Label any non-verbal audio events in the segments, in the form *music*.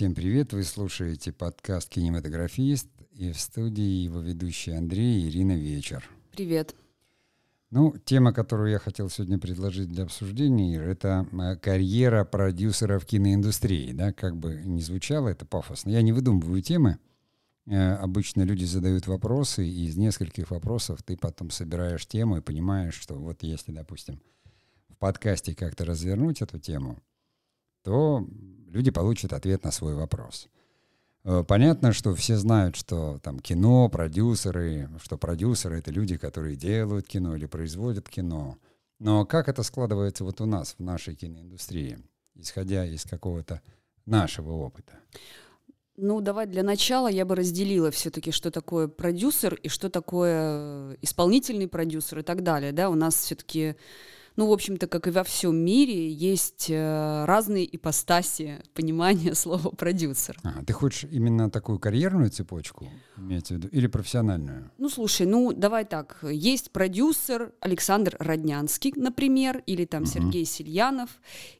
Всем привет! Вы слушаете подкаст «Кинематографист» и в студии его ведущие Андрей и Ирина Вечер. Привет. Ну, тема, которую я хотел сегодня предложить для обсуждения, это э, карьера продюсера в киноиндустрии. Да, как бы не звучало это пафосно. Я не выдумываю темы. Э, обычно люди задают вопросы, и из нескольких вопросов ты потом собираешь тему и понимаешь, что вот если, допустим, в подкасте как-то развернуть эту тему, то люди получат ответ на свой вопрос. Э, понятно, что все знают, что там кино, продюсеры, что продюсеры — это люди, которые делают кино или производят кино. Но как это складывается вот у нас, в нашей киноиндустрии, исходя из какого-то нашего опыта? Ну, давай для начала я бы разделила все-таки, что такое продюсер и что такое исполнительный продюсер и так далее. Да, у нас все-таки ну, в общем-то, как и во всем мире, есть э, разные ипостаси понимания *laughs* слова продюсер. А, ты хочешь именно такую карьерную цепочку иметь в виду или профессиональную? Ну, слушай, ну, давай так. Есть продюсер Александр Роднянский, например, или там угу. Сергей Сильянов,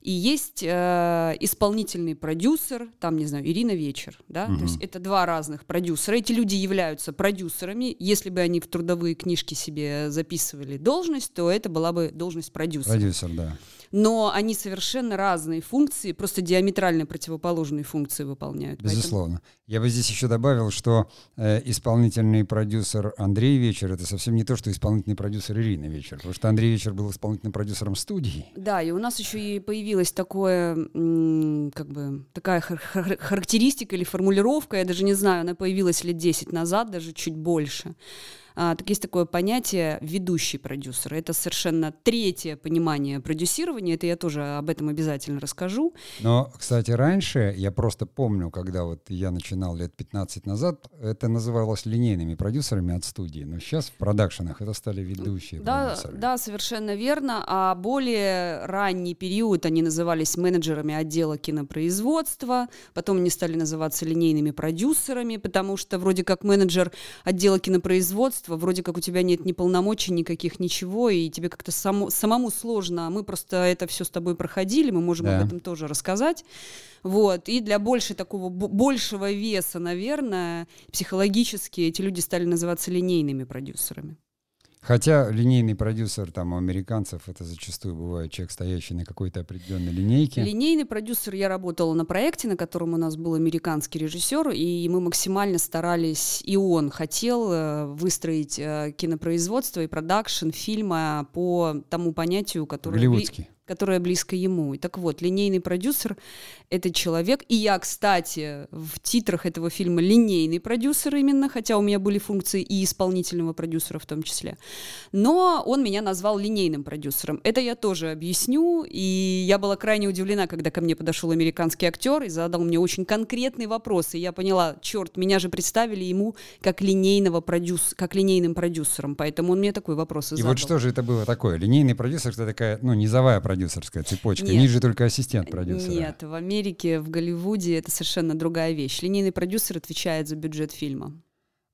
и есть э, исполнительный продюсер, там, не знаю, Ирина Вечер, да? Угу. То есть это два разных продюсера. Эти люди являются продюсерами. Если бы они в трудовые книжки себе записывали должность, то это была бы должность продюсера. Продюсер, да. Но они совершенно разные функции, просто диаметрально противоположные функции выполняют. Безусловно. Поэтому... Я бы здесь еще добавил, что э, исполнительный продюсер Андрей Вечер это совсем не то, что исполнительный продюсер Ирина Вечер, потому что Андрей Вечер был исполнительным продюсером студии. Да, и у нас еще и появилась такое, как бы, такая хар- характеристика или формулировка, я даже не знаю, она появилась лет 10 назад, даже чуть больше а, так есть такое понятие ведущий продюсер. Это совершенно третье понимание продюсирования. Это я тоже об этом обязательно расскажу. Но, кстати, раньше, я просто помню, когда вот я начинал лет 15 назад, это называлось линейными продюсерами от студии. Но сейчас в продакшенах это стали ведущие да, продюсеры. Да, совершенно верно. А более ранний период они назывались менеджерами отдела кинопроизводства. Потом они стали называться линейными продюсерами, потому что вроде как менеджер отдела кинопроизводства руководства, вроде как у тебя нет ни полномочий никаких, ничего, и тебе как-то само, самому сложно. А мы просто это все с тобой проходили, мы можем да. об этом тоже рассказать. Вот. И для больше такого, большего веса, наверное, психологически эти люди стали называться линейными продюсерами. Хотя линейный продюсер там у американцев это зачастую бывает человек, стоящий на какой-то определенной линейке. Линейный продюсер, я работала на проекте, на котором у нас был американский режиссер, и мы максимально старались, и он хотел э, выстроить э, кинопроизводство и продакшн фильма по тому понятию, которое... Голливудский которая близко ему. И так вот, линейный продюсер — это человек, и я, кстати, в титрах этого фильма линейный продюсер именно, хотя у меня были функции и исполнительного продюсера в том числе. Но он меня назвал линейным продюсером. Это я тоже объясню, и я была крайне удивлена, когда ко мне подошел американский актер и задал мне очень конкретный вопрос, и я поняла, черт, меня же представили ему как линейного продюс... как линейным продюсером, поэтому он мне такой вопрос и, и задал. вот что же это было такое? Линейный продюсер — это такая, ну, низовая продюсер продюсерская цепочка. Нет. Ниже только ассистент продюсера. Нет, в Америке, в Голливуде это совершенно другая вещь. Линейный продюсер отвечает за бюджет фильма.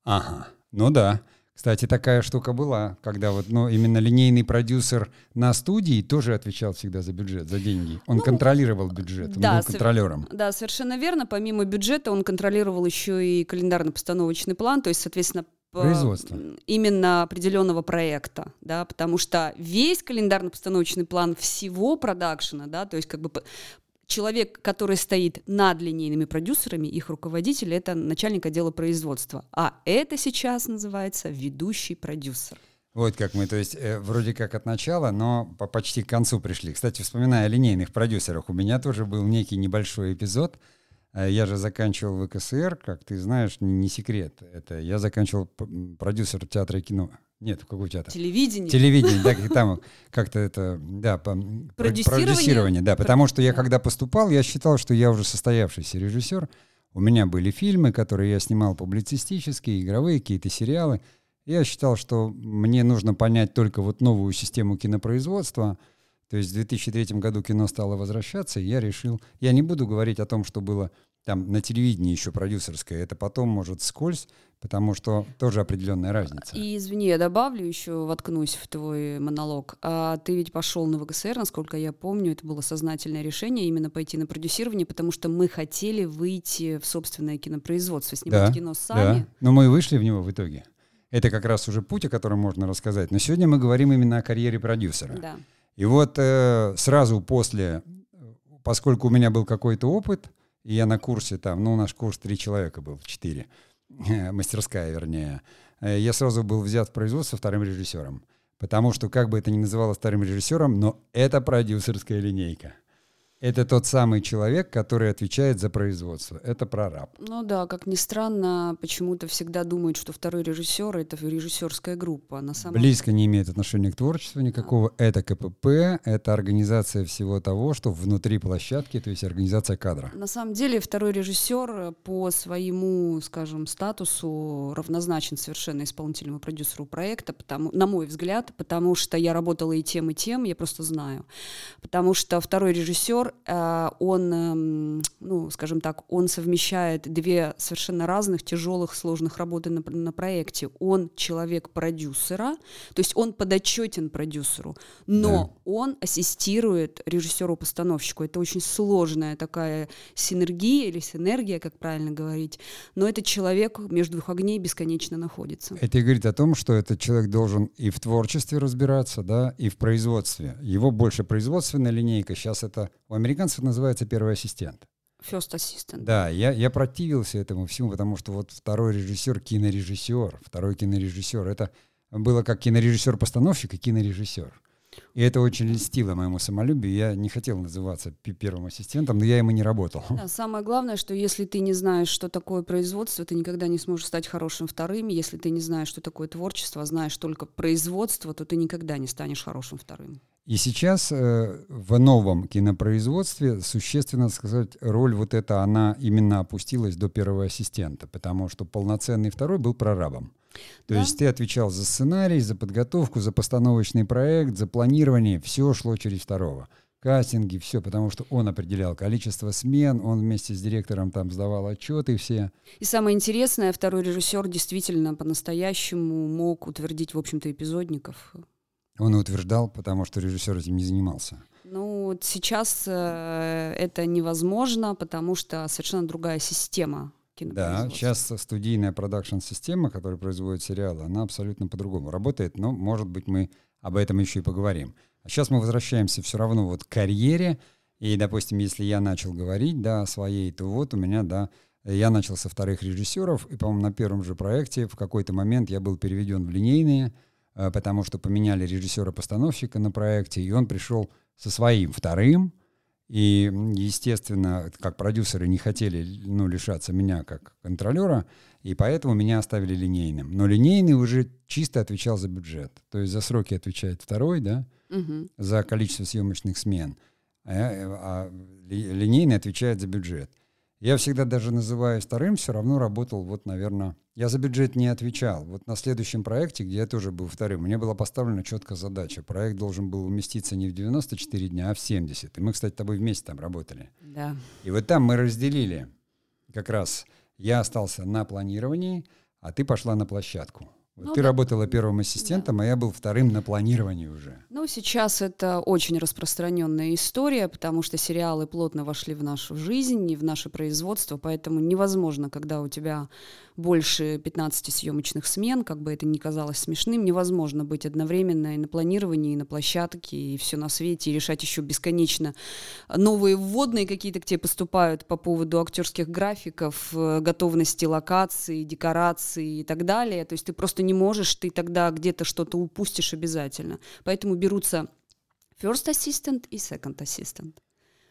Ага, ну да. Кстати, такая штука была, когда вот, ну, именно линейный продюсер на студии тоже отвечал всегда за бюджет, за деньги. Он ну, контролировал бюджет, он да, был контролером. Совер- да, совершенно верно. Помимо бюджета он контролировал еще и календарно-постановочный план, то есть, соответственно, производства. именно определенного проекта, да, потому что весь календарно-постановочный план всего продакшена, да, то есть как бы человек, который стоит над линейными продюсерами, их руководитель, это начальник отдела производства, а это сейчас называется ведущий продюсер. Вот как мы, то есть э, вроде как от начала, но по почти к концу пришли. Кстати, вспоминая о линейных продюсерах, у меня тоже был некий небольшой эпизод – я же заканчивал ВКСР, как ты знаешь, не секрет. Это я заканчивал продюсер театра и кино. Нет, в какой театр? Телевидение. Телевидение, да, там как-то это, да, по, продюсирование. продюсирование, да, потому что я когда поступал, я считал, что я уже состоявшийся режиссер. У меня были фильмы, которые я снимал публицистические, игровые, какие-то сериалы. Я считал, что мне нужно понять только вот новую систему кинопроизводства. То есть в 2003 году кино стало возвращаться, и я решил, я не буду говорить о том, что было там на телевидении еще продюсерское, это потом может скользь, потому что тоже определенная разница. И извини, я добавлю еще, воткнусь в твой монолог. А ты ведь пошел на ВГСР, насколько я помню, это было сознательное решение именно пойти на продюсирование, потому что мы хотели выйти в собственное кинопроизводство, снимать да, кино сами. Да. Но мы и вышли в него в итоге. Это как раз уже путь, о котором можно рассказать. Но сегодня мы говорим именно о карьере продюсера. Да. И вот э, сразу после, поскольку у меня был какой-то опыт, и я на курсе там, ну, наш курс три человека был, четыре, *laughs* мастерская, вернее, э, я сразу был взят в производство вторым режиссером. Потому что, как бы это ни называлось вторым режиссером, но это продюсерская линейка. Это тот самый человек, который отвечает за производство. Это прораб. Ну да, как ни странно, почему-то всегда думают, что второй режиссер это режиссерская группа. На самом... Близко не имеет отношения к творчеству никакого. Да. Это КПП, это организация всего того, что внутри площадки, то есть организация кадра. На самом деле второй режиссер по своему, скажем, статусу равнозначен совершенно исполнительному продюсеру проекта, потому, на мой взгляд, потому что я работала и тем, и тем, я просто знаю. Потому что второй режиссер режиссер, э, он, эм, ну, скажем так, он совмещает две совершенно разных тяжелых, сложных работы на, на проекте. Он человек продюсера, то есть он подотчетен продюсеру, но да. он ассистирует режиссеру-постановщику. Это очень сложная такая синергия или синергия, как правильно говорить, но этот человек между двух огней бесконечно находится. Это и говорит о том, что этот человек должен и в творчестве разбираться, да, и в производстве. Его больше производственная линейка, сейчас это американцев называется первый ассистент. First assistant. Да, я, я противился этому всему, потому что вот второй режиссер, кинорежиссер, второй кинорежиссер, это было как кинорежиссер-постановщик и кинорежиссер. И это очень льстило моему самолюбию. Я не хотел называться первым ассистентом, но я ему не работал. Да, самое главное, что если ты не знаешь, что такое производство, ты никогда не сможешь стать хорошим вторым. Если ты не знаешь, что такое творчество, а знаешь только производство, то ты никогда не станешь хорошим вторым. И сейчас э, в новом кинопроизводстве существенно сказать роль вот эта, она именно опустилась до первого ассистента, потому что полноценный второй был прорабом. То да. есть ты отвечал за сценарий, за подготовку, за постановочный проект, за планирование, все шло через второго. Кастинги, все, потому что он определял количество смен, он вместе с директором там сдавал отчеты все. И самое интересное, второй режиссер действительно по-настоящему мог утвердить, в общем-то, эпизодников. Он и утверждал, потому что режиссер этим не занимался. Ну, сейчас э, это невозможно, потому что совершенно другая система да, сейчас студийная продакшн-система, которая производит сериалы, она абсолютно по-другому работает, но, может быть, мы об этом еще и поговорим. А сейчас мы возвращаемся все равно вот к карьере, и, допустим, если я начал говорить, да, о своей, то вот у меня, да, я начал со вторых режиссеров, и, по-моему, на первом же проекте в какой-то момент я был переведен в линейные, потому что поменяли режиссера-постановщика на проекте, и он пришел со своим вторым, и, естественно, как продюсеры не хотели ну, лишаться меня как контролера, и поэтому меня оставили линейным. Но линейный уже чисто отвечал за бюджет. То есть за сроки отвечает второй, да, угу. за количество съемочных смен, а, а линейный отвечает за бюджет. Я всегда даже называя вторым, все равно работал, вот, наверное, я за бюджет не отвечал. Вот на следующем проекте, где я тоже был вторым, мне была поставлена четкая задача. Проект должен был уместиться не в 94 дня, а в 70. И мы, кстати, с тобой вместе там работали. Да. И вот там мы разделили как раз. Я остался на планировании, а ты пошла на площадку. Вот ну, ты да. работала первым ассистентом, да. а я был вторым на планировании уже. Ну, сейчас это очень распространенная история, потому что сериалы плотно вошли в нашу жизнь и в наше производство, поэтому невозможно, когда у тебя больше 15 съемочных смен, как бы это ни казалось смешным, невозможно быть одновременно и на планировании, и на площадке, и все на свете, и решать еще бесконечно новые вводные какие-то к тебе поступают по поводу актерских графиков, э, готовности локаций, декораций и так далее. То есть ты просто не можешь, ты тогда где-то что-то упустишь обязательно. Поэтому берутся first assistant и second assistant.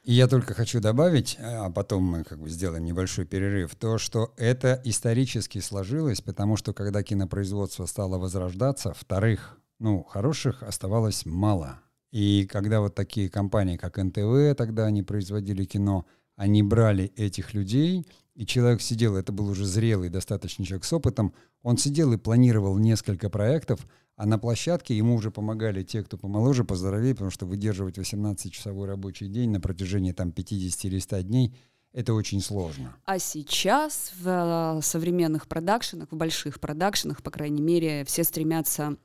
И я только хочу добавить, а потом мы как бы сделаем небольшой перерыв, то, что это исторически сложилось, потому что когда кинопроизводство стало возрождаться, вторых, ну, хороших оставалось мало. И когда вот такие компании, как НТВ, тогда они производили кино, они брали этих людей, и человек сидел, это был уже зрелый достаточно человек с опытом, он сидел и планировал несколько проектов, а на площадке ему уже помогали те, кто помоложе, поздоровее, потому что выдерживать 18-часовой рабочий день на протяжении там 50 или 100 дней, это очень сложно. А сейчас в э, современных продакшенах, в больших продакшенах, по крайней мере, все стремятся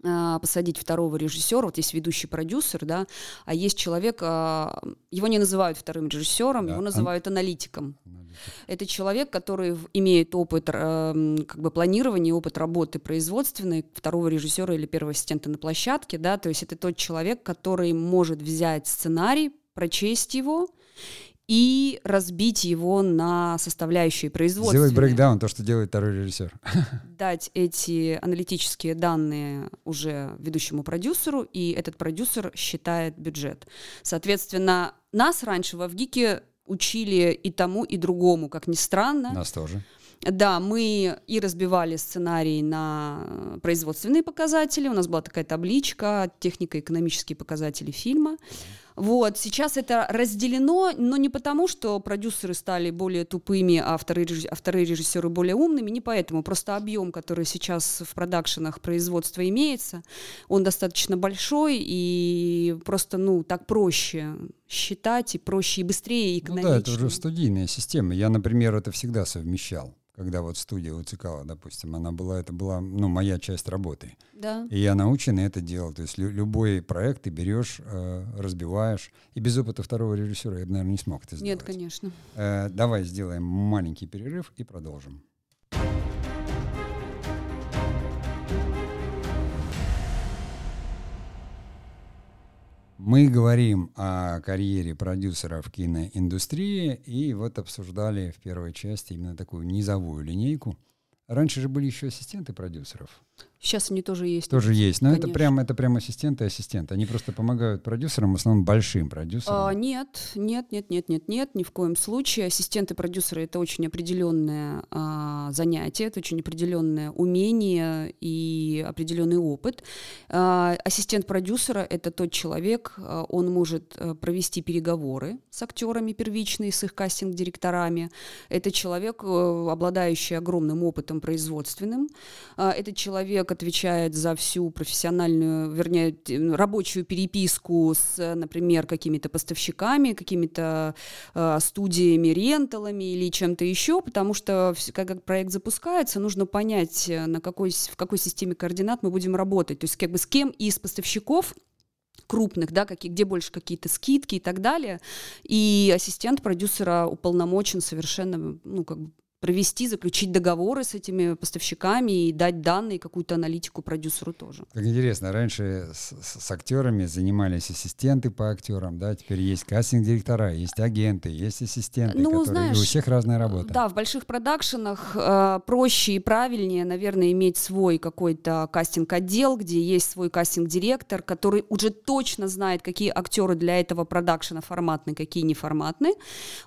посадить второго режиссера, вот есть ведущий продюсер, да, а есть человек, э, его не называют вторым режиссером, да. его называют аналитиком. Аналитик. Это человек, который имеет опыт как бы планирования, опыт работы производственной второго режиссера или первого ассистента на площадке, да, то есть это тот человек, который может взять сценарий, прочесть его и разбить его на составляющие производства. Сделать брейкдаун, то, что делает второй режиссер. *laughs* Дать эти аналитические данные уже ведущему продюсеру, и этот продюсер считает бюджет. Соответственно, нас раньше во ВГИКе учили и тому, и другому, как ни странно. Нас тоже. Да, мы и разбивали сценарий на производственные показатели. У нас была такая табличка технико-экономические показатели фильма. Вот, сейчас это разделено, но не потому, что продюсеры стали более тупыми, а вторые, а вторые режиссеры более умными, не поэтому. Просто объем, который сейчас в продакшенах производства имеется, он достаточно большой, и просто, ну, так проще считать, и проще, и быстрее, и экономичнее. Ну да, это уже студийная система. Я, например, это всегда совмещал когда вот студия у Цикала, допустим, она была, это была, ну, моя часть работы. Да. И я научен это делать. То есть лю- любой проект ты берешь, э, разбиваешь. И без опыта второго режиссера я бы, наверное, не смог это сделать. Нет, конечно. Э, давай сделаем маленький перерыв и продолжим. Мы говорим о карьере продюсера в киноиндустрии, и вот обсуждали в первой части именно такую низовую линейку. Раньше же были еще ассистенты продюсеров. Сейчас они тоже есть. Тоже есть, но это прям, это прям ассистенты и ассистенты. Они просто помогают продюсерам, в основном большим продюсерам. А, нет, нет, нет, нет, нет, нет, ни в коем случае. Ассистенты продюсера это очень определенное а, занятие, это очень определенное умение и определенный опыт. А, ассистент продюсера это тот человек, а, он может а, провести переговоры с актерами первичные, с их кастинг-директорами. Это человек, а, обладающий огромным опытом производственным. А, это человек человек отвечает за всю профессиональную, вернее, рабочую переписку с, например, какими-то поставщиками, какими-то э, студиями, ренталами или чем-то еще, потому что как проект запускается, нужно понять, э, на какой, в какой системе координат мы будем работать, то есть как бы с кем из поставщиков крупных, да, какие, где больше какие-то скидки и так далее. И ассистент продюсера уполномочен совершенно, ну, как бы провести, заключить договоры с этими поставщиками и дать данные, какую-то аналитику продюсеру тоже. Как интересно, раньше с, с актерами занимались ассистенты по актерам, да, теперь есть кастинг-директора, есть агенты, есть ассистенты, ну, которые знаешь, у всех разная работа. Да, в больших продакшенах э, проще и правильнее, наверное, иметь свой какой-то кастинг-отдел, где есть свой кастинг-директор, который уже точно знает, какие актеры для этого продакшена форматны, какие неформатны.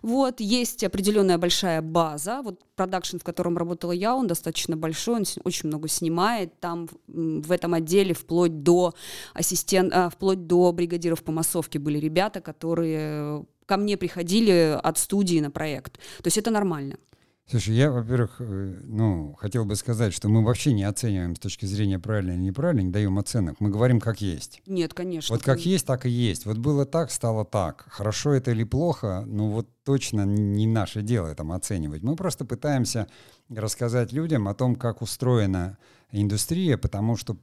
Вот, есть определенная большая база, вот продакшн, в котором работала я, он достаточно большой, он очень много снимает. Там в этом отделе вплоть до ассистент, а, вплоть до бригадиров по массовке были ребята, которые ко мне приходили от студии на проект. То есть это нормально. Слушай, я, во-первых, э, ну, хотел бы сказать, что мы вообще не оцениваем с точки зрения правильно или неправильно, не даем оценок. Мы говорим, как есть. Нет, конечно. Вот как есть, так и есть. Вот было так, стало так. Хорошо это или плохо, ну вот точно не наше дело это оценивать. Мы просто пытаемся рассказать людям о том, как устроена индустрия, потому что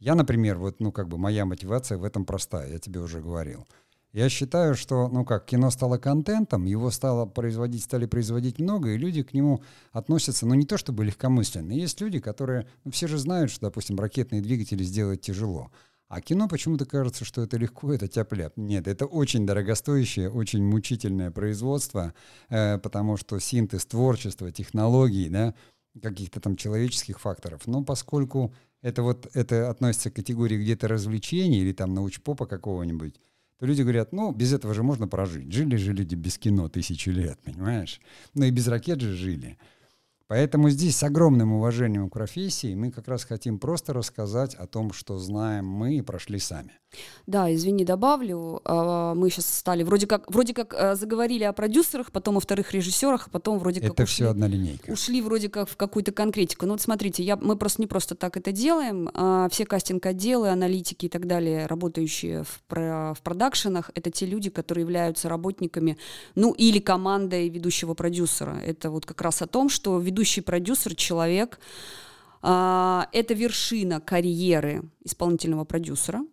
я, например, вот, ну, как бы моя мотивация в этом простая, я тебе уже говорил. Я считаю, что, ну как, кино стало контентом, его стало производить, стали производить много, и люди к нему относятся, ну не то чтобы легкомысленно. Есть люди, которые, ну все же знают, что, допустим, ракетные двигатели сделать тяжело. А кино почему-то кажется, что это легко, это тяп-ляп. Нет, это очень дорогостоящее, очень мучительное производство, э, потому что синтез творчества, технологий, да, каких-то там человеческих факторов. Но поскольку это вот это относится к категории где-то развлечений или там научпопа какого-нибудь, то люди говорят, ну, без этого же можно прожить. Жили же люди без кино тысячи лет, понимаешь? Ну и без ракет же жили. Поэтому здесь с огромным уважением к профессии мы как раз хотим просто рассказать о том, что знаем мы и прошли сами. Да, извини, добавлю. А, мы сейчас стали вроде как вроде как а, заговорили о продюсерах, потом о вторых режиссерах, а потом вроде как это все одна линейка. Ушли вроде как в какую-то конкретику. Ну вот смотрите, я, мы просто не просто так это делаем. Все кастинг-отделы, аналитики и так далее, работающие в, в продакшенах, это те люди, которые являются работниками, ну или командой ведущего продюсера. Это вот как раз о том, что ведущий продюсер человек, это вершина карьеры исполнительного продюсера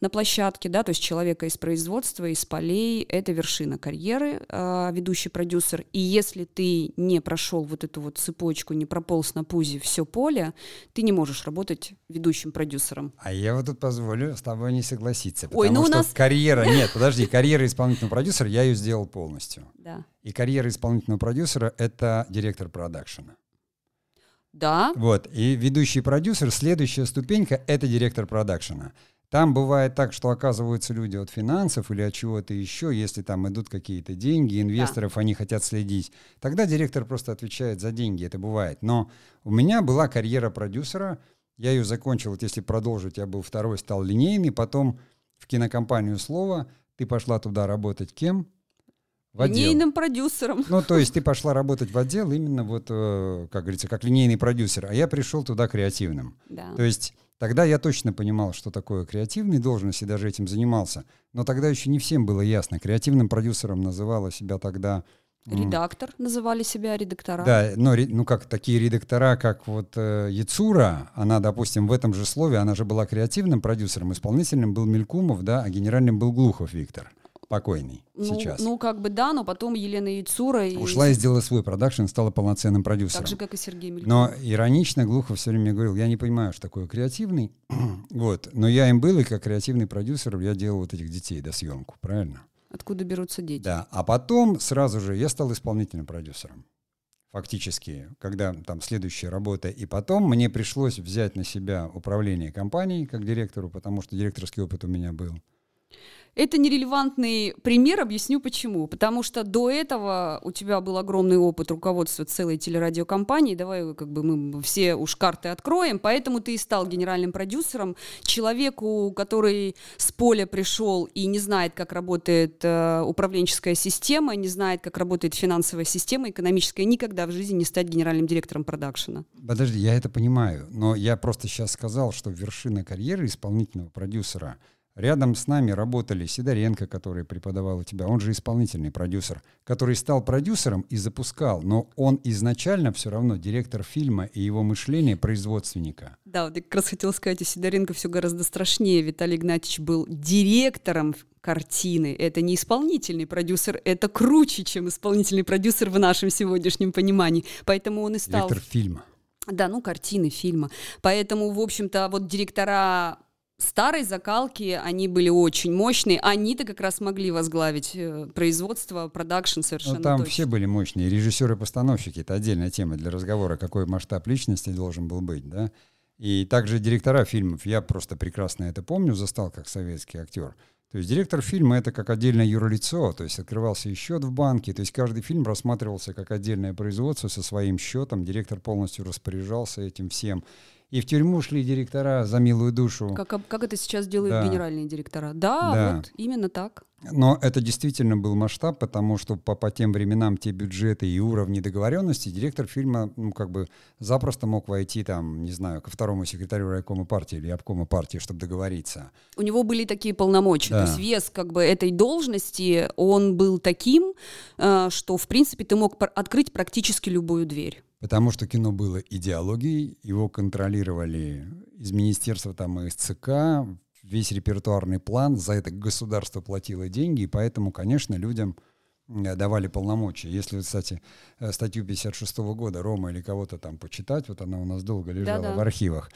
на площадке, да, то есть человека из производства, из полей, это вершина карьеры, э, ведущий продюсер. И если ты не прошел вот эту вот цепочку, не прополз на пузе все поле, ты не можешь работать ведущим продюсером. А я вот тут позволю с тобой не согласиться, потому Ой, ну что у нас... карьера, *laughs* нет, подожди, карьера исполнительного продюсера я ее сделал полностью. Да. И карьера исполнительного продюсера — это директор продакшена. Да. Вот. И ведущий продюсер, следующая ступенька — это директор продакшена. Там бывает так, что оказываются люди от финансов или от чего-то еще, если там идут какие-то деньги, инвесторов, да. они хотят следить. Тогда директор просто отвечает за деньги, это бывает. Но у меня была карьера продюсера, я ее закончил, вот если продолжить, я был второй, стал линейный, потом в кинокомпанию «Слово», ты пошла туда работать кем? В отдел. Линейным продюсером. Ну, то есть ты *laughs* пошла работать в отдел именно вот, э, как говорится, как линейный продюсер, а я пришел туда креативным. Да. То есть Тогда я точно понимал, что такое креативный должность, и даже этим занимался. Но тогда еще не всем было ясно. Креативным продюсером называла себя тогда... Редактор называли себя редактора. Да, но ну как такие редактора, как вот э, Яцура, она, допустим, в этом же слове, она же была креативным продюсером, исполнительным был Мелькумов, да, а генеральным был Глухов Виктор покойный ну, сейчас. Ну, как бы да, но потом Елена Яцура... Ушла и сделала свой продакшн, стала полноценным продюсером. Так же, как и Сергей Мельков. Но иронично Глухов все время говорил, я не понимаю, что такое креативный, *clears throat* вот, но я им был, и как креативный продюсер я делал вот этих детей, да, съемку, правильно? Откуда берутся дети? Да, а потом сразу же я стал исполнительным продюсером. Фактически, когда там следующая работа. И потом мне пришлось взять на себя управление компанией как директору, потому что директорский опыт у меня был. Это нерелевантный пример, объясню почему. Потому что до этого у тебя был огромный опыт руководства целой телерадиокомпании. Давай как бы мы все уж карты откроем. Поэтому ты и стал генеральным продюсером. Человеку, который с поля пришел и не знает, как работает э, управленческая система, не знает, как работает финансовая система, экономическая, никогда в жизни не стать генеральным директором продакшена. Подожди, я это понимаю. Но я просто сейчас сказал, что вершина карьеры исполнительного продюсера — Рядом с нами работали Сидоренко, который преподавал у тебя, он же исполнительный продюсер, который стал продюсером и запускал, но он изначально все равно директор фильма и его мышление производственника. Да, вот я как раз хотела сказать, у Сидоренко все гораздо страшнее. Виталий Игнатьевич был директором картины. Это не исполнительный продюсер, это круче, чем исполнительный продюсер в нашем сегодняшнем понимании. Поэтому он и стал... Директор фильма. Да, ну, картины, фильма. Поэтому, в общем-то, вот директора старой закалки они были очень мощные. Они-то как раз могли возглавить э, производство, продакшн совершенно ну, там точно. все были мощные. Режиссеры-постановщики — это отдельная тема для разговора, какой масштаб личности должен был быть, да. И также директора фильмов. Я просто прекрасно это помню, застал как советский актер. То есть директор фильма — это как отдельное юрлицо, то есть открывался и счет в банке, то есть каждый фильм рассматривался как отдельное производство со своим счетом, директор полностью распоряжался этим всем. И в тюрьму шли директора за милую душу. Как, как это сейчас делают да. генеральные директора. Да, да, вот именно так. Но это действительно был масштаб, потому что по, по тем временам те бюджеты и уровни договоренности директор фильма ну, как бы запросто мог войти там, не знаю, ко второму секретарю райкома партии или обкома партии, чтобы договориться. У него были такие полномочия. Да. То есть вес как бы этой должности, он был таким, э, что в принципе ты мог открыть практически любую дверь. Потому что кино было идеологией, его контролировали из министерства, там, из ЦК, весь репертуарный план, за это государство платило деньги, и поэтому, конечно, людям давали полномочия. Если, кстати, э, статью 56 года Рома или кого-то там почитать, вот она у нас долго лежала Да-да. в архивах,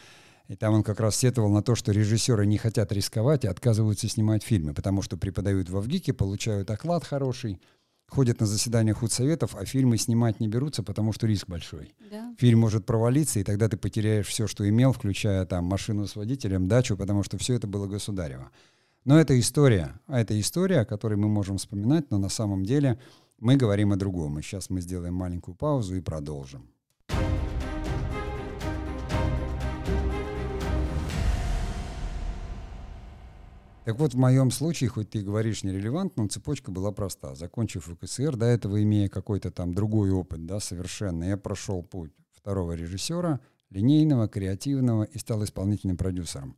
и там он как раз сетовал на то, что режиссеры не хотят рисковать и отказываются снимать фильмы, потому что преподают в ВГИКе, получают оклад хороший, ходят на заседания худсоветов, а фильмы снимать не берутся, потому что риск большой. Да. Фильм может провалиться, и тогда ты потеряешь все, что имел, включая там машину с водителем, дачу, потому что все это было государево. Но это история, а это история, о которой мы можем вспоминать, но на самом деле мы говорим о другом. И сейчас мы сделаем маленькую паузу и продолжим. Так вот, в моем случае, хоть ты говоришь нерелевантно, но цепочка была проста. Закончив УКСР, до этого имея какой-то там другой опыт, да, совершенно, я прошел путь второго режиссера, линейного, креативного, и стал исполнительным продюсером.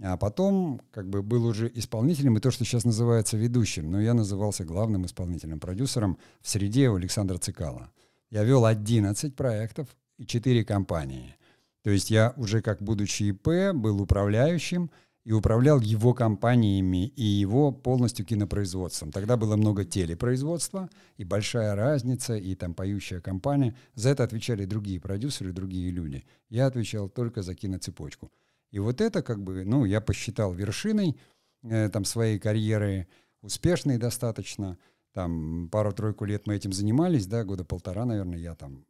А потом как бы был уже исполнителем и то, что сейчас называется ведущим, но я назывался главным исполнительным продюсером в среде у Александра Цикала. Я вел 11 проектов и 4 компании. То есть я уже как будучи ИП был управляющим и управлял его компаниями и его полностью кинопроизводством. Тогда было много телепроизводства и большая разница, и там поющая компания. За это отвечали другие продюсеры, другие люди. Я отвечал только за киноцепочку. И вот это как бы, ну, я посчитал вершиной э, там своей карьеры, успешной достаточно. Там пару-тройку лет мы этим занимались, да, года полтора, наверное, я там,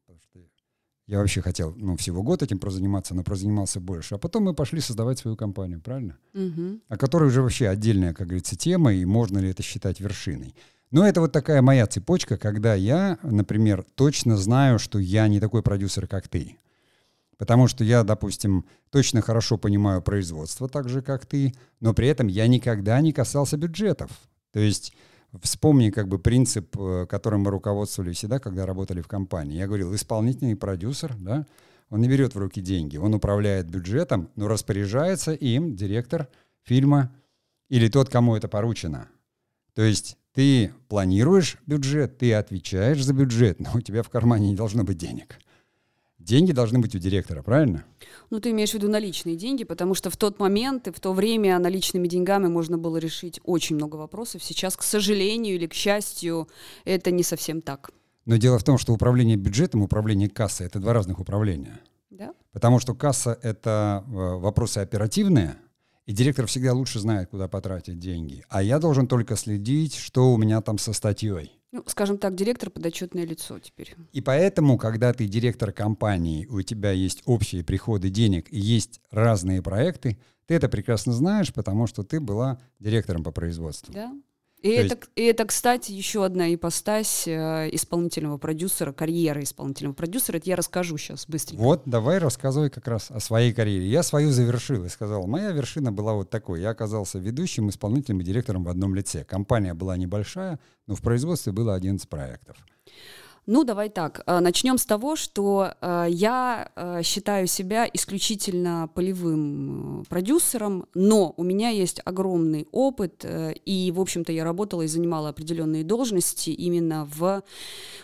я вообще хотел, ну, всего год этим прозаниматься, но прозанимался больше. А потом мы пошли создавать свою компанию, правильно? Угу. О которой уже вообще отдельная, как говорится, тема, и можно ли это считать вершиной. Но это вот такая моя цепочка, когда я, например, точно знаю, что я не такой продюсер, как ты. Потому что я, допустим, точно хорошо понимаю производство так же, как ты, но при этом я никогда не касался бюджетов. То есть вспомни как бы принцип, э, которым мы руководствовались всегда, когда работали в компании. Я говорил, исполнительный продюсер, да, он не берет в руки деньги, он управляет бюджетом, но распоряжается им директор фильма или тот, кому это поручено. То есть ты планируешь бюджет, ты отвечаешь за бюджет, но у тебя в кармане не должно быть денег. Деньги должны быть у директора, правильно? Ну, ты имеешь в виду наличные деньги, потому что в тот момент и в то время наличными деньгами можно было решить очень много вопросов. Сейчас, к сожалению или к счастью, это не совсем так. Но дело в том, что управление бюджетом, управление кассой — это два разных управления. Да? Потому что касса — это э, вопросы оперативные, и директор всегда лучше знает, куда потратить деньги. А я должен только следить, что у меня там со статьей. Ну, скажем так, директор подотчетное лицо теперь. И поэтому, когда ты директор компании, у тебя есть общие приходы денег и есть разные проекты, ты это прекрасно знаешь, потому что ты была директором по производству. Да. И это, есть... и это, кстати, еще одна ипостась э, исполнительного продюсера, карьеры исполнительного продюсера. Это я расскажу сейчас быстренько. Вот, давай рассказывай как раз о своей карьере. Я свою завершил и сказал, моя вершина была вот такой. Я оказался ведущим, исполнителем и директором в одном лице. Компания была небольшая, но в производстве было 11 проектов. Ну, давай так. Э, Начнем с того, что э, я э, считаю себя исключительно полевым продюсером, но у меня есть огромный опыт, и, в общем-то, я работала и занимала определенные должности именно в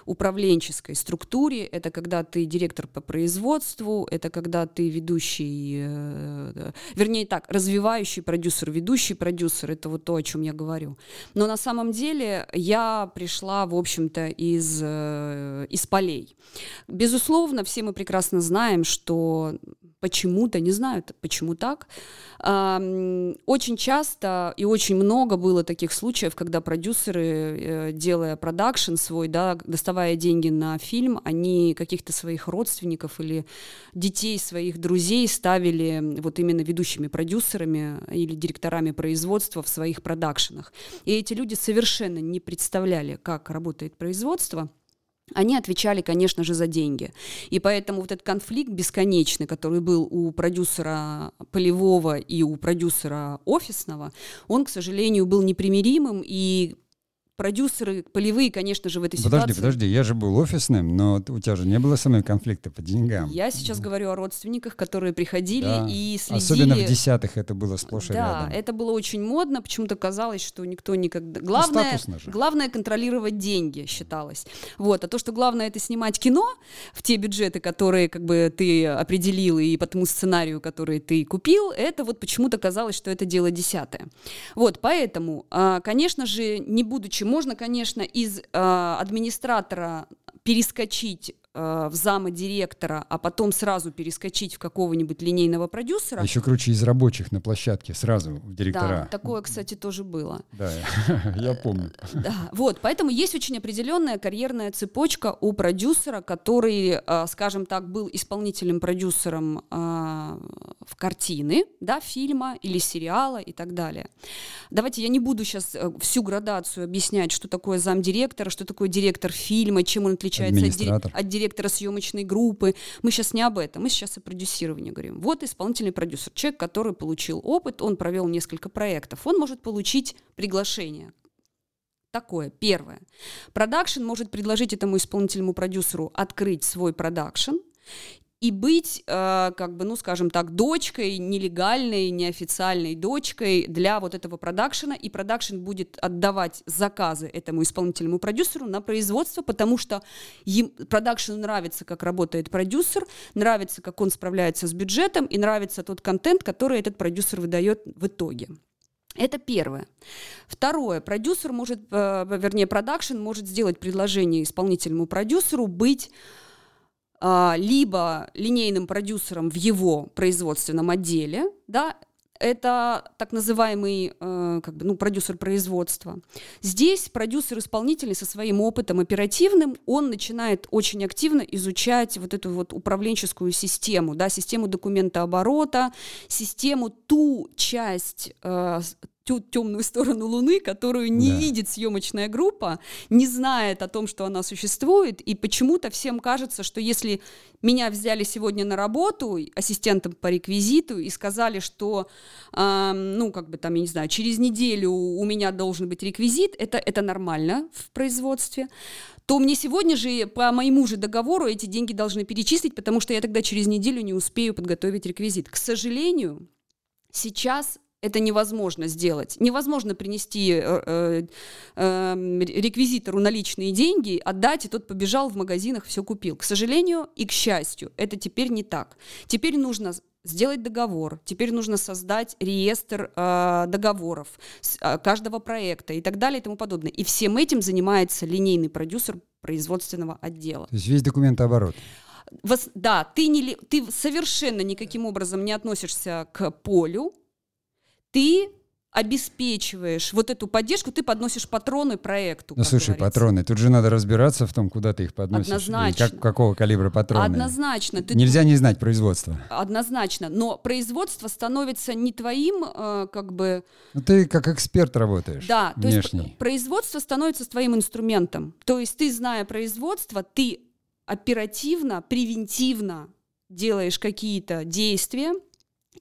управленческой структуре. Это когда ты директор по производству, это когда ты ведущий, вернее так, развивающий продюсер, ведущий продюсер, это вот то, о чем я говорю. Но на самом деле я пришла, в общем-то, из Э, из полей. Безусловно, все мы прекрасно знаем, что почему-то, не знаю, почему так, очень часто и очень много было таких случаев, когда продюсеры, э, делая продакшн свой, да, доставая деньги на фильм, они каких-то своих родственников или детей своих друзей ставили вот именно ведущими продюсерами или директорами производства в своих продакшенах. И эти люди совершенно не представляли, как работает производство, они отвечали, конечно же, за деньги. И поэтому вот этот конфликт бесконечный, который был у продюсера полевого и у продюсера офисного, он, к сожалению, был непримиримым, и продюсеры полевые, конечно же, в этой подожди, ситуации. Подожди, подожди, я же был офисным, но у тебя же не было со мной конфликта по деньгам. Я сейчас говорю о родственниках, которые приходили да. и следили. Особенно в десятых это было сплошь и да, рядом. Да, это было очень модно, почему-то казалось, что никто никогда... Главное, ну, главное контролировать деньги, считалось. Вот, а то, что главное это снимать кино в те бюджеты, которые как бы ты определил и по тому сценарию, который ты купил, это вот почему-то казалось, что это дело десятое. Вот, поэтому, а, конечно же, не будучи можно, конечно, из э, администратора перескочить э, в зама директора, а потом сразу перескочить в какого-нибудь линейного продюсера. Еще круче из рабочих на площадке сразу в директора. Да, такое, кстати, тоже было. Да, *laughs* я помню. Да, вот, поэтому есть очень определенная карьерная цепочка у продюсера, который, э, скажем так, был исполнительным продюсером э, в картины, да, фильма или сериала и так далее. Давайте я не буду сейчас э, всю градацию объяснять, что такое замдиректора, что такое директор фильма, чем он отличается от, от директора съемочной группы. Мы сейчас не об этом, мы сейчас о продюсировании говорим. Вот исполнительный продюсер, человек, который получил опыт, он провел несколько проектов, он может получить приглашение такое. Первое. Продакшн может предложить этому исполнительному продюсеру открыть свой продакшн и быть, э, как бы, ну, скажем так, дочкой, нелегальной, неофициальной дочкой для вот этого продакшена, и продакшн будет отдавать заказы этому исполнительному продюсеру на производство, потому что им, продакшену нравится, как работает продюсер, нравится, как он справляется с бюджетом, и нравится тот контент, который этот продюсер выдает в итоге. Это первое. Второе. Продюсер может, э, вернее, продакшн может сделать предложение исполнительному продюсеру быть либо линейным продюсером в его производственном отделе, да, это так называемый э, как бы, ну, продюсер производства. Здесь продюсер исполнительный со своим опытом оперативным, он начинает очень активно изучать вот эту вот управленческую систему, да, систему документа оборота, систему, ту часть э, ту темную сторону Луны, которую не да. видит съемочная группа, не знает о том, что она существует, и почему-то всем кажется, что если меня взяли сегодня на работу ассистентом по реквизиту и сказали, что, э, ну, как бы там, я не знаю, через неделю у меня должен быть реквизит, это, это нормально в производстве, то мне сегодня же по моему же договору эти деньги должны перечислить, потому что я тогда через неделю не успею подготовить реквизит. К сожалению, сейчас это невозможно сделать. Невозможно принести э, э, э, реквизитору наличные деньги, отдать, и тот побежал в магазинах, все купил. К сожалению и к счастью, это теперь не так. Теперь нужно сделать договор, теперь нужно создать реестр э, договоров э, каждого проекта и так далее и тому подобное. И всем этим занимается линейный продюсер производственного отдела. То есть весь документооборот. Да, ты, не, ты совершенно никаким образом не относишься к полю, ты обеспечиваешь вот эту поддержку, ты подносишь патроны проекту. Ну, слушай, говорится. патроны, тут же надо разбираться в том, куда ты их подносишь. Однозначно. как, какого калибра патроны. Однозначно. Ты Нельзя не знать производство. Однозначно. Но производство становится не твоим, э, как бы... Ну, ты как эксперт работаешь. Да, то есть производство становится твоим инструментом. То есть ты, зная производство, ты оперативно, превентивно делаешь какие-то действия,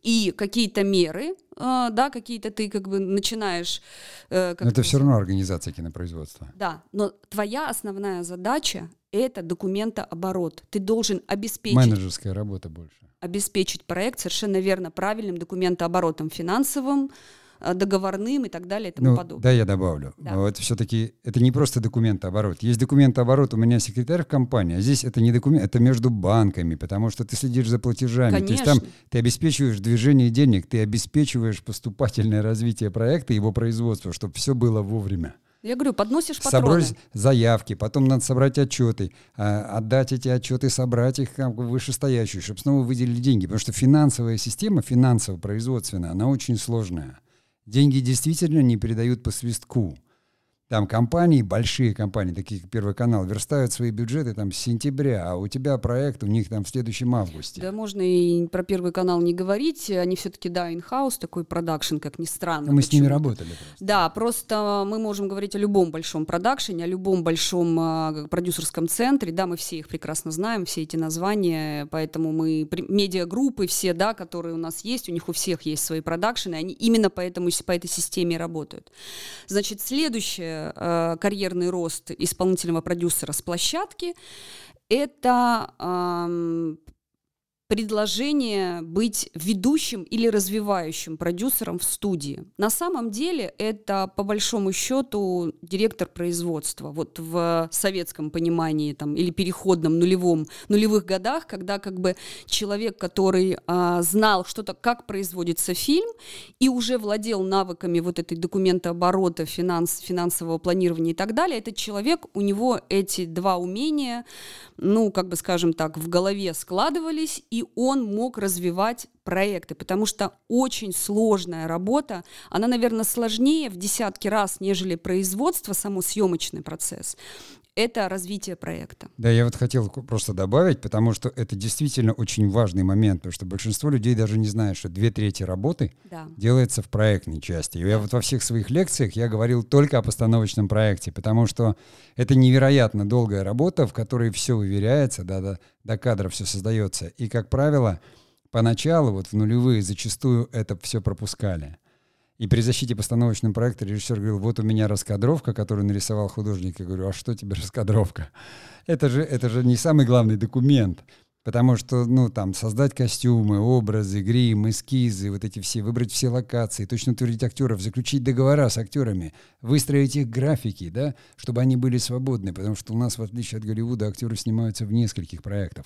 и какие-то меры, э, да, какие-то ты как бы начинаешь... Э, как но это все равно организация кинопроизводства. Да, но твоя основная задача — это документооборот. Ты должен обеспечить... Менеджерская работа больше. Обеспечить проект совершенно верно правильным документооборотом финансовым, договорным и так далее и тому ну, подобное. Да, я добавлю. Да. Вот все-таки это не просто документооборот. Есть документооборот, у меня секретарь в компании, а здесь это не документ, это между банками, потому что ты следишь за платежами. Конечно. То есть там ты обеспечиваешь движение денег, ты обеспечиваешь поступательное развитие проекта, его производство, чтобы все было вовремя. Я говорю, подносишь патроны. Собрать заявки, потом надо собрать отчеты, а, отдать эти отчеты, собрать их как бы вышестоящие, чтобы снова выделили деньги. Потому что финансовая система, финансово-производственная, она очень сложная. Деньги действительно не передают по свистку. Там компании, большие компании, такие как Первый канал, верстают свои бюджеты там с сентября, а у тебя проект у них там в следующем августе. Да, можно и про Первый канал не говорить. Они все-таки, да, инхаус, такой продакшн, как ни странно. Мы с ними работали. Просто. Да, просто мы можем говорить о любом большом продакшене, о любом большом э, продюсерском центре. Да, мы все их прекрасно знаем, все эти названия, поэтому мы, медиагруппы все, да, которые у нас есть, у них у всех есть свои продакшены, они именно поэтому по этой системе работают. Значит, следующее э, карьерный рост исполнительного продюсера с площадки, это э, предложение быть ведущим или развивающим продюсером в студии. На самом деле это по большому счету директор производства. Вот в советском понимании там, или переходном нулевом, нулевых годах, когда как бы человек, который а, знал что-то, как производится фильм, и уже владел навыками вот этой документооборота, финанс, финансового планирования и так далее, этот человек, у него эти два умения, ну, как бы скажем так, в голове складывались, и он мог развивать проекты, потому что очень сложная работа, она, наверное, сложнее в десятки раз, нежели производство, само съемочный процесс. Это развитие проекта. Да, я вот хотел просто добавить, потому что это действительно очень важный момент, потому что большинство людей даже не знают, что две трети работы да. делается в проектной части. И я вот во всех своих лекциях я говорил только о постановочном проекте, потому что это невероятно долгая работа, в которой все выверяется, да, да, до кадра все создается. И, как правило, поначалу, вот в нулевые, зачастую это все пропускали. И при защите постановочного проекта режиссер говорил, вот у меня раскадровка, которую нарисовал художник. Я говорю, а что тебе раскадровка? Это же, это же не самый главный документ. Потому что, ну, там, создать костюмы, образы, грим, эскизы, вот эти все, выбрать все локации, точно утвердить актеров, заключить договора с актерами, выстроить их графики, да, чтобы они были свободны, потому что у нас, в отличие от Голливуда, актеры снимаются в нескольких проектах.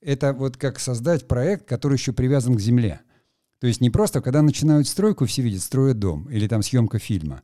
Это вот как создать проект, который еще привязан к земле. То есть не просто, когда начинают стройку, все видят, строят дом или там съемка фильма.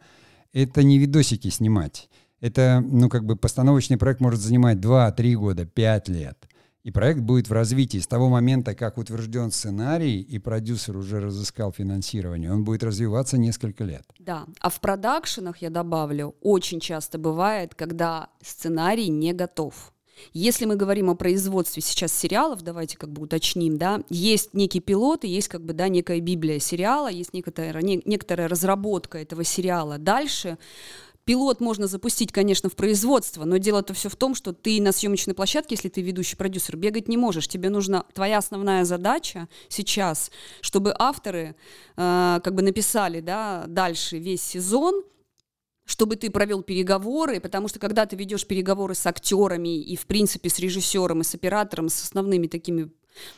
Это не видосики снимать. Это, ну, как бы постановочный проект может занимать 2-3 года, 5 лет. И проект будет в развитии с того момента, как утвержден сценарий, и продюсер уже разыскал финансирование. Он будет развиваться несколько лет. Да. А в продакшенах, я добавлю, очень часто бывает, когда сценарий не готов. Если мы говорим о производстве сейчас сериалов, давайте как бы уточним, да, есть некий пилот и есть как бы, да, некая библия сериала, есть некоторая, не, некоторая разработка этого сериала. Дальше пилот можно запустить, конечно, в производство, но дело-то все в том, что ты на съемочной площадке, если ты ведущий продюсер, бегать не можешь. Тебе нужна твоя основная задача сейчас, чтобы авторы э, как бы написали, да, дальше весь сезон, чтобы ты провел переговоры, потому что когда ты ведешь переговоры с актерами и, в принципе, с режиссером и с оператором, с основными такими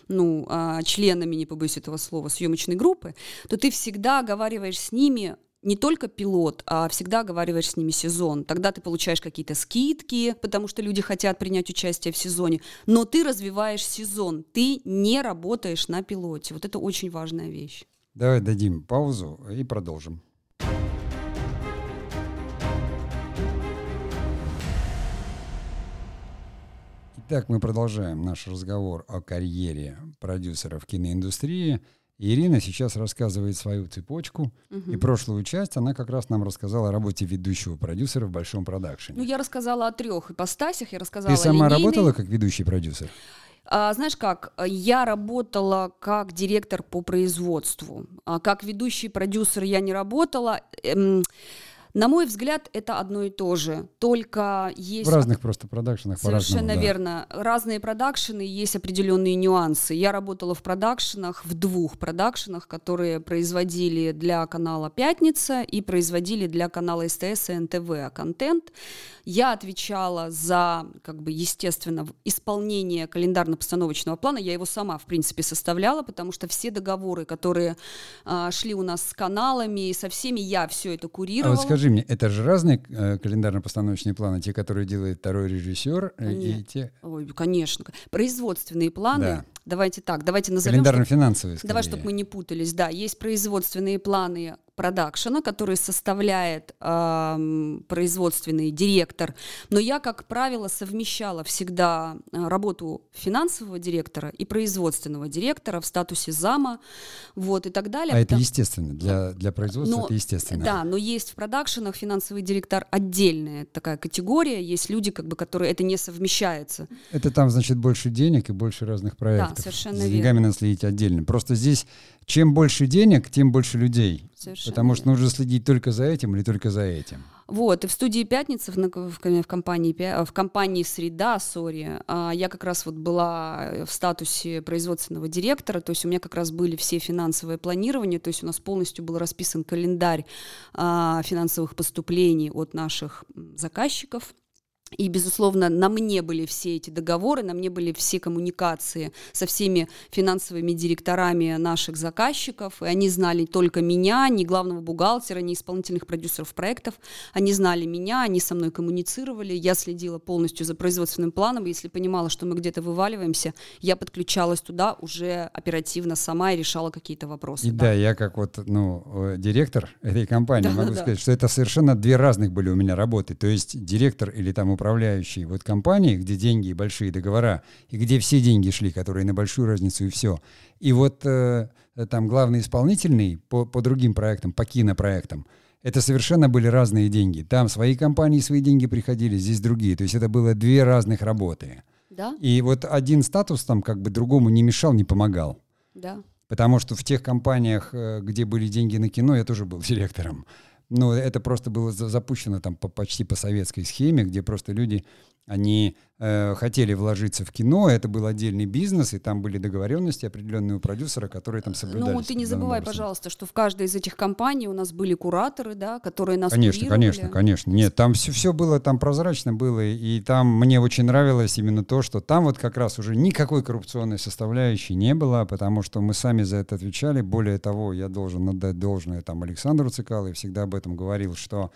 ну, а, членами, не побоюсь этого слова, съемочной группы, то ты всегда оговариваешь с ними не только пилот, а всегда оговариваешь с ними сезон. Тогда ты получаешь какие-то скидки, потому что люди хотят принять участие в сезоне, но ты развиваешь сезон, ты не работаешь на пилоте. Вот это очень важная вещь. Давай дадим паузу и продолжим. Итак, мы продолжаем наш разговор о карьере продюсеров киноиндустрии. Ирина сейчас рассказывает свою цепочку, угу. и прошлую часть она как раз нам рассказала о работе ведущего продюсера в большом продакшене. Ну, я рассказала о трех ипостасях, я рассказала Ты сама линейной... работала как ведущий продюсер? А, знаешь как, я работала как директор по производству. А, как ведущий продюсер я не работала. Эм, на мой взгляд, это одно и то же, только есть... В разных просто продакшенах Совершенно да. верно. Разные продакшены, есть определенные нюансы. Я работала в продакшенах, в двух продакшенах, которые производили для канала «Пятница» и производили для канала СТС и НТВ контент. Я отвечала за, как бы, естественно, исполнение календарно-постановочного плана. Я его сама, в принципе, составляла, потому что все договоры, которые а, шли у нас с каналами и со всеми, я все это курировала. А вот скажи, скажи мне, это же разные э, календарно-постановочные планы, те, которые делает второй режиссер, э, и те... Ой, конечно. Производственные планы, да. давайте так, давайте назовем... Календарно-финансовые, Давай, чтобы мы не путались, да, есть производственные планы продакшена, который составляет э, производственный директор. Но я, как правило, совмещала всегда э, работу финансового директора и производственного директора в статусе зама, вот и так далее. А это естественно для для производства но, это естественно. Да, но есть в продакшенах финансовый директор отдельная такая категория, есть люди, как бы, которые это не совмещается. Это там значит больше денег и больше разных проектов. Да, совершенно За деньгами надо следить отдельно. Просто здесь чем больше денег, тем больше людей. Совершенно. Потому что нужно следить только за этим или только за этим. Вот, и в студии «Пятница» в, в, в, компании, в компании «Среда», сори, а, я как раз вот была в статусе производственного директора, то есть у меня как раз были все финансовые планирования, то есть у нас полностью был расписан календарь а, финансовых поступлений от наших заказчиков, и, безусловно, на мне были все эти договоры, на мне были все коммуникации со всеми финансовыми директорами наших заказчиков, и они знали только меня, ни главного бухгалтера, ни исполнительных продюсеров проектов. Они знали меня, они со мной коммуницировали, я следила полностью за производственным планом, если понимала, что мы где-то вываливаемся, я подключалась туда уже оперативно сама и решала какие-то вопросы. И да, да я как вот, ну, э, директор этой компании да, могу да, сказать, да. что это совершенно две разных были у меня работы. То есть директор или там управляющий управляющей вот компании, где деньги и большие договора, и где все деньги шли, которые на большую разницу и все. И вот э, там главный исполнительный по, по другим проектам, по кинопроектам, это совершенно были разные деньги. Там свои компании, свои деньги приходили, здесь другие. То есть это было две разных работы. Да? И вот один статус там как бы другому не мешал, не помогал. Да. Потому что в тех компаниях, э, где были деньги на кино, я тоже был *laughs* директором. Но это просто было запущено там по, почти по советской схеме, где просто люди они э, хотели вложиться в кино, это был отдельный бизнес, и там были договоренности определенные у продюсера, которые там соблюдались. Ну, ты не забывай, образом. пожалуйста, что в каждой из этих компаний у нас были кураторы, да, которые нас Конечно, курировали. конечно, конечно. Нет, там все, все было, там прозрачно было, и там мне очень нравилось именно то, что там вот как раз уже никакой коррупционной составляющей не было, потому что мы сами за это отвечали. Более того, я должен отдать должное там Александру Цикало, и всегда об этом говорил, что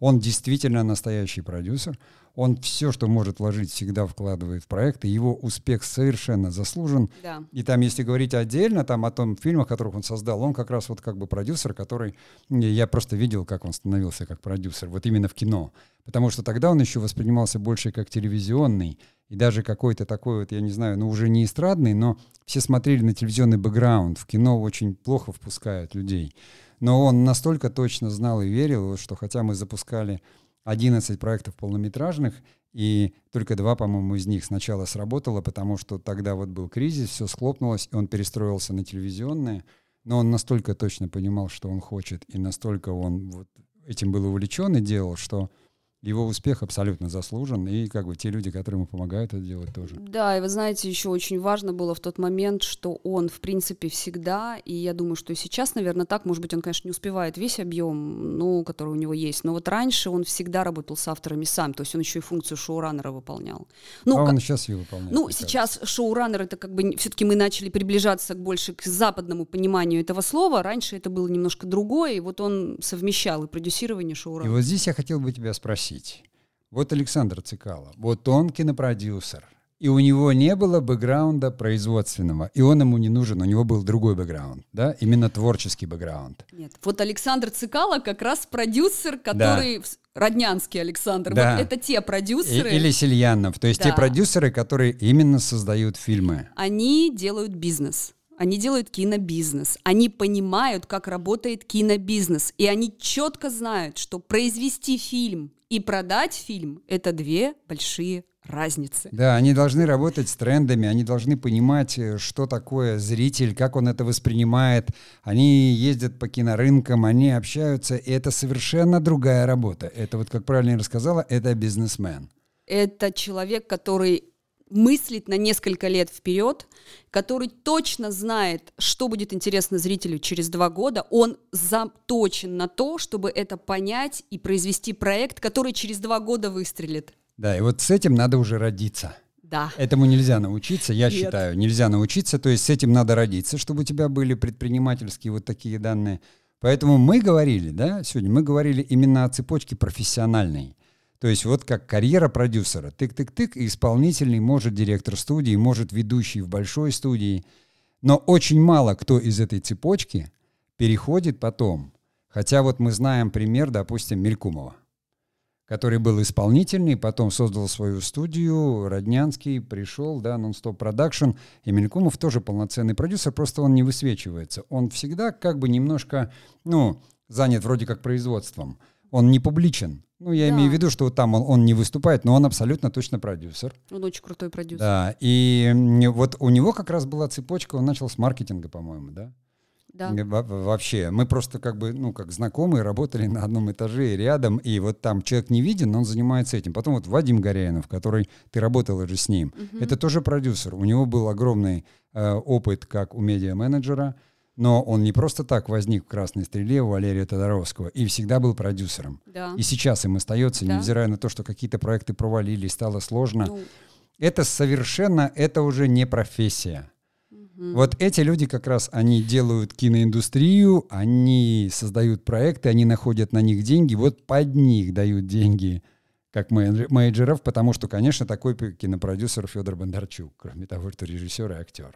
он действительно настоящий продюсер, он все, что может вложить, всегда вкладывает в проект, и его успех совершенно заслужен. Да. И там, если говорить отдельно там, о том фильмах, которых он создал, он как раз вот как бы продюсер, который... Я просто видел, как он становился как продюсер, вот именно в кино. Потому что тогда он еще воспринимался больше как телевизионный, и даже какой-то такой вот, я не знаю, ну уже не эстрадный, но все смотрели на телевизионный бэкграунд. В кино очень плохо впускают людей. Но он настолько точно знал и верил, что хотя мы запускали 11 проектов полнометражных, и только два, по-моему, из них сначала сработало, потому что тогда вот был кризис, все схлопнулось, и он перестроился на телевизионное, но он настолько точно понимал, что он хочет, и настолько он вот этим был увлечен и делал, что его успех абсолютно заслужен, и как бы те люди, которые ему помогают это делать тоже. Да, и вы знаете, еще очень важно было в тот момент, что он, в принципе, всегда, и я думаю, что и сейчас, наверное, так, может быть, он, конечно, не успевает весь объем, ну, который у него есть, но вот раньше он всегда работал с авторами сам, то есть он еще и функцию шоураннера выполнял. Ну, а как, он сейчас ее выполняет. Ну, сейчас шоураннер, это как бы, все-таки мы начали приближаться больше к западному пониманию этого слова, раньше это было немножко другое, и вот он совмещал и продюсирование шоураннера. И вот здесь я хотел бы тебя спросить, спросить. Вот Александр Цикало, вот он кинопродюсер, и у него не было бэкграунда производственного, и он ему не нужен, у него был другой бэкграунд, да, именно творческий бэкграунд. Нет, вот Александр Цикало как раз продюсер, который... Да. Роднянский Александр, да. вот это те продюсеры... И, или Сельянов, то есть да. те продюсеры, которые именно создают фильмы. Они делают бизнес. Они делают кинобизнес, они понимают, как работает кинобизнес, и они четко знают, что произвести фильм и продать фильм – это две большие разницы. Да, они должны работать с трендами, они должны понимать, э, что такое зритель, как он это воспринимает. Они ездят по кинорынкам, они общаются, и это совершенно другая работа. Это вот, как правильно я рассказала, это бизнесмен. Это человек, который мыслит на несколько лет вперед, который точно знает, что будет интересно зрителю через два года, он заточен на то, чтобы это понять и произвести проект, который через два года выстрелит. Да, и вот с этим надо уже родиться. Да. Этому нельзя научиться, я Нет. считаю, нельзя научиться, то есть с этим надо родиться, чтобы у тебя были предпринимательские вот такие данные. Поэтому мы говорили, да, сегодня мы говорили именно о цепочке профессиональной. То есть вот как карьера продюсера. Тык-тык-тык, исполнительный, может директор студии, может ведущий в большой студии. Но очень мало кто из этой цепочки переходит потом. Хотя вот мы знаем пример, допустим, Мелькумова, который был исполнительный, потом создал свою студию, Роднянский пришел, да, Non-Stop Production, и Мелькумов тоже полноценный продюсер, просто он не высвечивается. Он всегда как бы немножко, ну, занят вроде как производством. Он не публичен, ну, я да. имею в виду, что там он, он не выступает, но он абсолютно точно продюсер. Он очень крутой продюсер. Да, и вот у него как раз была цепочка, он начал с маркетинга, по-моему, да? Да. Во вообще, мы просто как бы, ну, как знакомые, работали на одном этаже рядом, и вот там человек не виден, но он занимается этим. Потом вот Вадим Горяинов, который, ты работала же с ним, угу. это тоже продюсер. У него был огромный э, опыт как у медиа-менеджера, но он не просто так возник в «Красной стреле» у Валерия Тодоровского и всегда был продюсером. Да. И сейчас им остается, да. невзирая на то, что какие-то проекты провалились, стало сложно. Ну. Это совершенно, это уже не профессия. Угу. Вот эти люди как раз, они делают киноиндустрию, они создают проекты, они находят на них деньги, вот под них дают деньги как менеджеров, потому что, конечно, такой кинопродюсер Федор Бондарчук, кроме того, что режиссер и актер.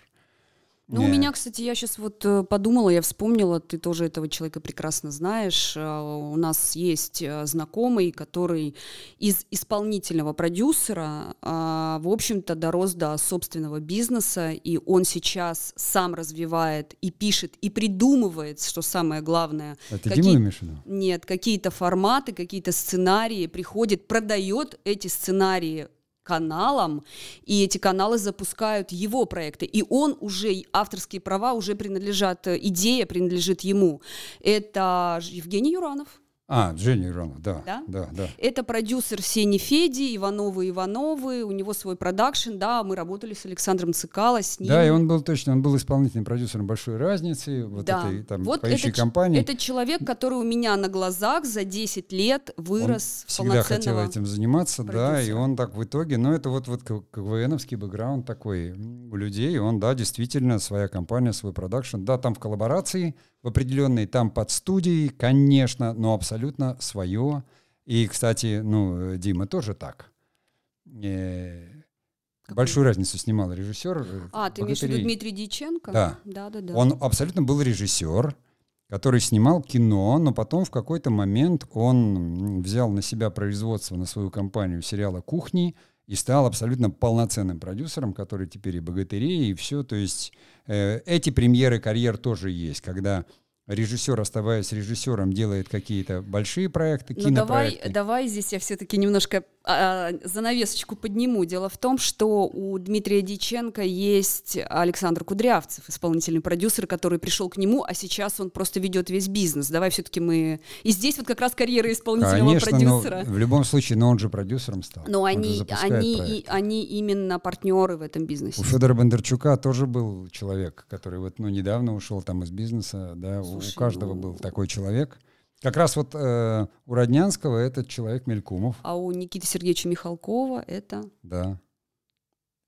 Ну, у меня, кстати, я сейчас вот э, подумала, я вспомнила, ты тоже этого человека прекрасно знаешь. Э, у нас есть э, знакомый, который из исполнительного продюсера, в общем-то, дорос до собственного бизнеса, и он сейчас сам развивает и пишет, и придумывает, что самое главное. Это какие... Дима имеешь Нет, какие-то форматы, какие-то сценарии, приходит, продает эти сценарии каналам, и эти каналы запускают его проекты. И он уже, авторские права уже принадлежат, э, идея принадлежит ему. Это Евгений Юранов. А, Женя Иронов, да, да, да, да. Это продюсер Сени Феди, Ивановы Ивановы, у него свой продакшн, да, мы работали с Александром Цикало, с ним. Да, и он был точно, он был исполнительным продюсером «Большой разницы», вот да. этой там вот поющей это, компании. Это человек, который у меня на глазах за 10 лет вырос он всегда хотел этим заниматься, продюсера. да, и он так в итоге, ну это вот, вот КВНовский бэкграунд такой у людей, он, да, действительно, своя компания, свой продакшн, да, там в коллаборации, в определенной там под студией, конечно, но абсолютно свое. И, кстати, ну, Дима тоже так. Э, большую разницу снимал режиссер. Э, а, ты имеешь в виду Дмитрий Дьяченко? Да. Да, да, да. Он абсолютно был режиссер, который снимал кино, но потом в какой-то момент он взял на себя производство на свою компанию сериала «Кухни», и стал абсолютно полноценным продюсером, который теперь и богатырей, и все. То есть э, эти премьеры карьер тоже есть, когда режиссер, оставаясь режиссером, делает какие-то большие проекты, ну, кинопроекты. Давай, давай здесь я все-таки немножко а, занавесочку подниму. Дело в том, что у Дмитрия Диченко есть Александр Кудрявцев, исполнительный продюсер, который пришел к нему, а сейчас он просто ведет весь бизнес. Давай все-таки мы... И здесь вот как раз карьера исполнительного Конечно, продюсера. Но в любом случае, но он же продюсером стал. Но они, они, и, они именно партнеры в этом бизнесе. У Федора Бондарчука тоже был человек, который вот ну, недавно ушел там из бизнеса. Да, Слушай, у каждого ну... был такой человек. Как раз вот э, у Роднянского этот человек Мелькумов. А у Никиты Сергеевича Михалкова это... Да.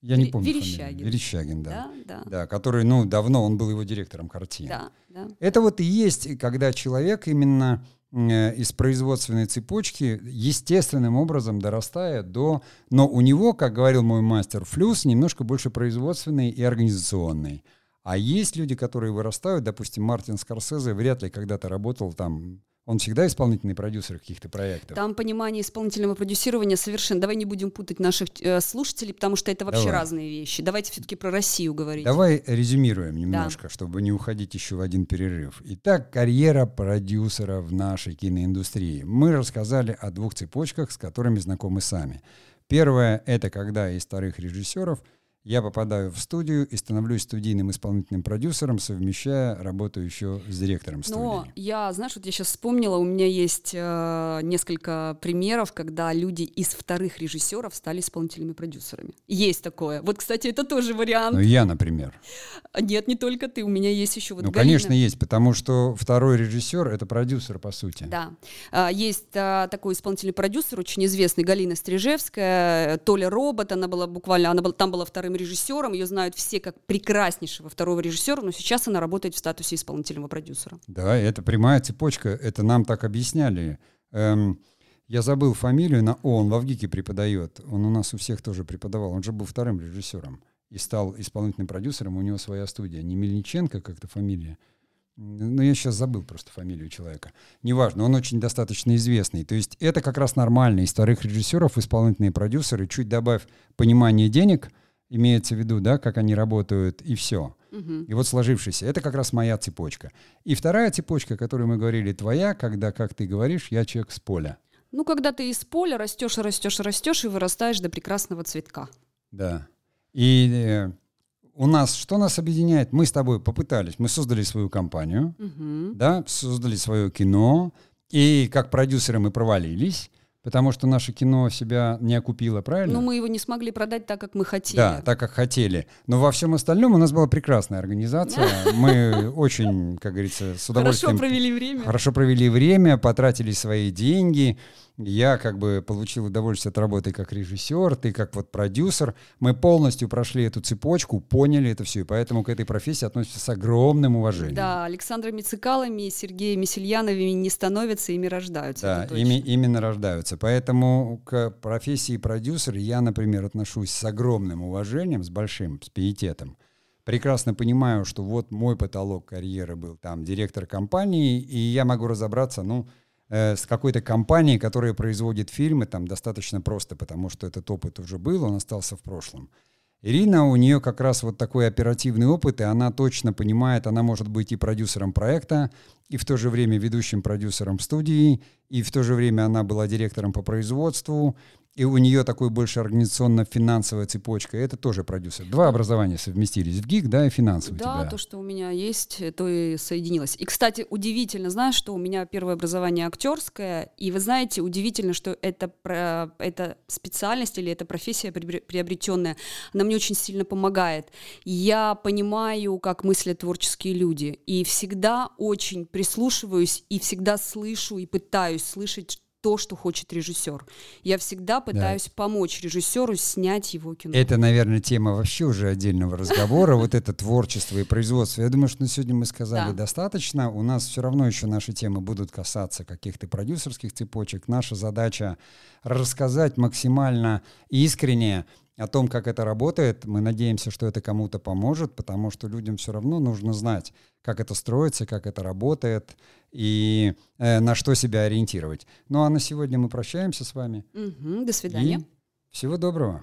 Я не помню Верещагин. Фамилию. Верещагин, да. Да, да. Да, который, ну, давно он был его директором картины. Да, да. Это вот и есть, когда человек именно э, из производственной цепочки естественным образом дорастает до... Но у него, как говорил мой мастер, флюс немножко больше производственный и организационный. А есть люди, которые вырастают, допустим, Мартин Скорсезе вряд ли когда-то работал там он всегда исполнительный продюсер каких-то проектов. Там понимание исполнительного продюсирования совершенно. Давай не будем путать наших э, слушателей, потому что это вообще Давай. разные вещи. Давайте все-таки про Россию говорить. Давай резюмируем немножко, да. чтобы не уходить еще в один перерыв. Итак, карьера продюсера в нашей киноиндустрии. Мы рассказали о двух цепочках, с которыми знакомы сами. Первое — это когда из старых режиссеров — я попадаю в студию и становлюсь студийным исполнительным продюсером, совмещая работу еще с директором студии. Но я, знаешь, вот я сейчас вспомнила, у меня есть э, несколько примеров, когда люди из вторых режиссеров стали исполнительными продюсерами. Есть такое. Вот, кстати, это тоже вариант. Ну, я, например. Нет, не только ты, у меня есть еще вот Ну, Галина. конечно, есть, потому что второй режиссер — это продюсер, по сути. Да. А, есть а, такой исполнительный продюсер, очень известный, Галина Стрижевская, Толя Робот, она была буквально, она была, там была вторым режиссером, ее знают все как прекраснейшего второго режиссера, но сейчас она работает в статусе исполнительного продюсера. Да, это прямая цепочка, это нам так объясняли. Эм, я забыл фамилию, на О, он в Авгике преподает, он у нас у всех тоже преподавал, он же был вторым режиссером и стал исполнительным продюсером, у него своя студия, не Мельниченко как-то фамилия, ну, я сейчас забыл просто фамилию человека. Неважно, он очень достаточно известный. То есть это как раз нормально. Из вторых режиссеров исполнительные продюсеры, чуть добавь понимание денег — имеется в виду, да, как они работают, и все. Угу. И вот сложившийся. Это как раз моя цепочка. И вторая цепочка, о которой мы говорили, твоя, когда, как ты говоришь, я человек с поля. Ну, когда ты из поля растешь, растешь, растешь и вырастаешь до прекрасного цветка. Да. И э, у нас, что нас объединяет? Мы с тобой попытались, мы создали свою компанию, угу. да, создали свое кино, и как продюсеры мы провалились. Потому что наше кино себя не окупило, правильно? Ну, мы его не смогли продать так, как мы хотели. Да, так, как хотели. Но во всем остальном у нас была прекрасная организация. *laughs* Мы очень, как говорится, с удовольствием... Хорошо провели время. Хорошо провели время, потратили свои деньги я как бы получил удовольствие от работы как режиссер, ты как вот продюсер. Мы полностью прошли эту цепочку, поняли это все, и поэтому к этой профессии относятся с огромным уважением. Да, Александрами Цикалами, Сергеем Месельяновыми не становятся, ими рождаются. Да, ими, именно рождаются. Поэтому к профессии продюсера я, например, отношусь с огромным уважением, с большим, с пиететом. прекрасно понимаю, что вот мой потолок карьеры был там директор компании, и я могу разобраться, ну, э, с какой-то компанией, которая производит фильмы, там достаточно просто, потому что этот опыт уже был, он остался в прошлом. Ирина, у нее как раз вот такой оперативный опыт, и она точно понимает, она может быть и продюсером проекта, и в то же время ведущим продюсером студии, и в то же время она была директором по производству, и у нее такой больше организационно-финансовая цепочка, это тоже продюсер. Два образования совместились в ГИК, да, и финансовый Да, тебя. то, что у меня есть, то и соединилось. И, кстати, удивительно, знаешь, что у меня первое образование актерское, и вы знаете, удивительно, что это, про, эта специальность или эта профессия приобретенная, она мне очень сильно помогает. Я понимаю, как мыслят творческие люди, и всегда очень прислушиваюсь, и всегда слышу, и пытаюсь слышать, то, что хочет режиссер. Я всегда пытаюсь да. помочь режиссеру снять его кино. Это, наверное, тема вообще уже отдельного разговора, вот это творчество и производство. Я думаю, что на сегодня мы сказали достаточно. У нас все равно еще наши темы будут касаться каких-то продюсерских цепочек. Наша задача рассказать максимально искренне о том, как это работает. Мы надеемся, что это кому-то поможет, потому что людям все равно нужно знать, как это строится, как это работает и э, на что себя ориентировать. Ну а на сегодня мы прощаемся с вами. Угу, до свидания. И всего доброго.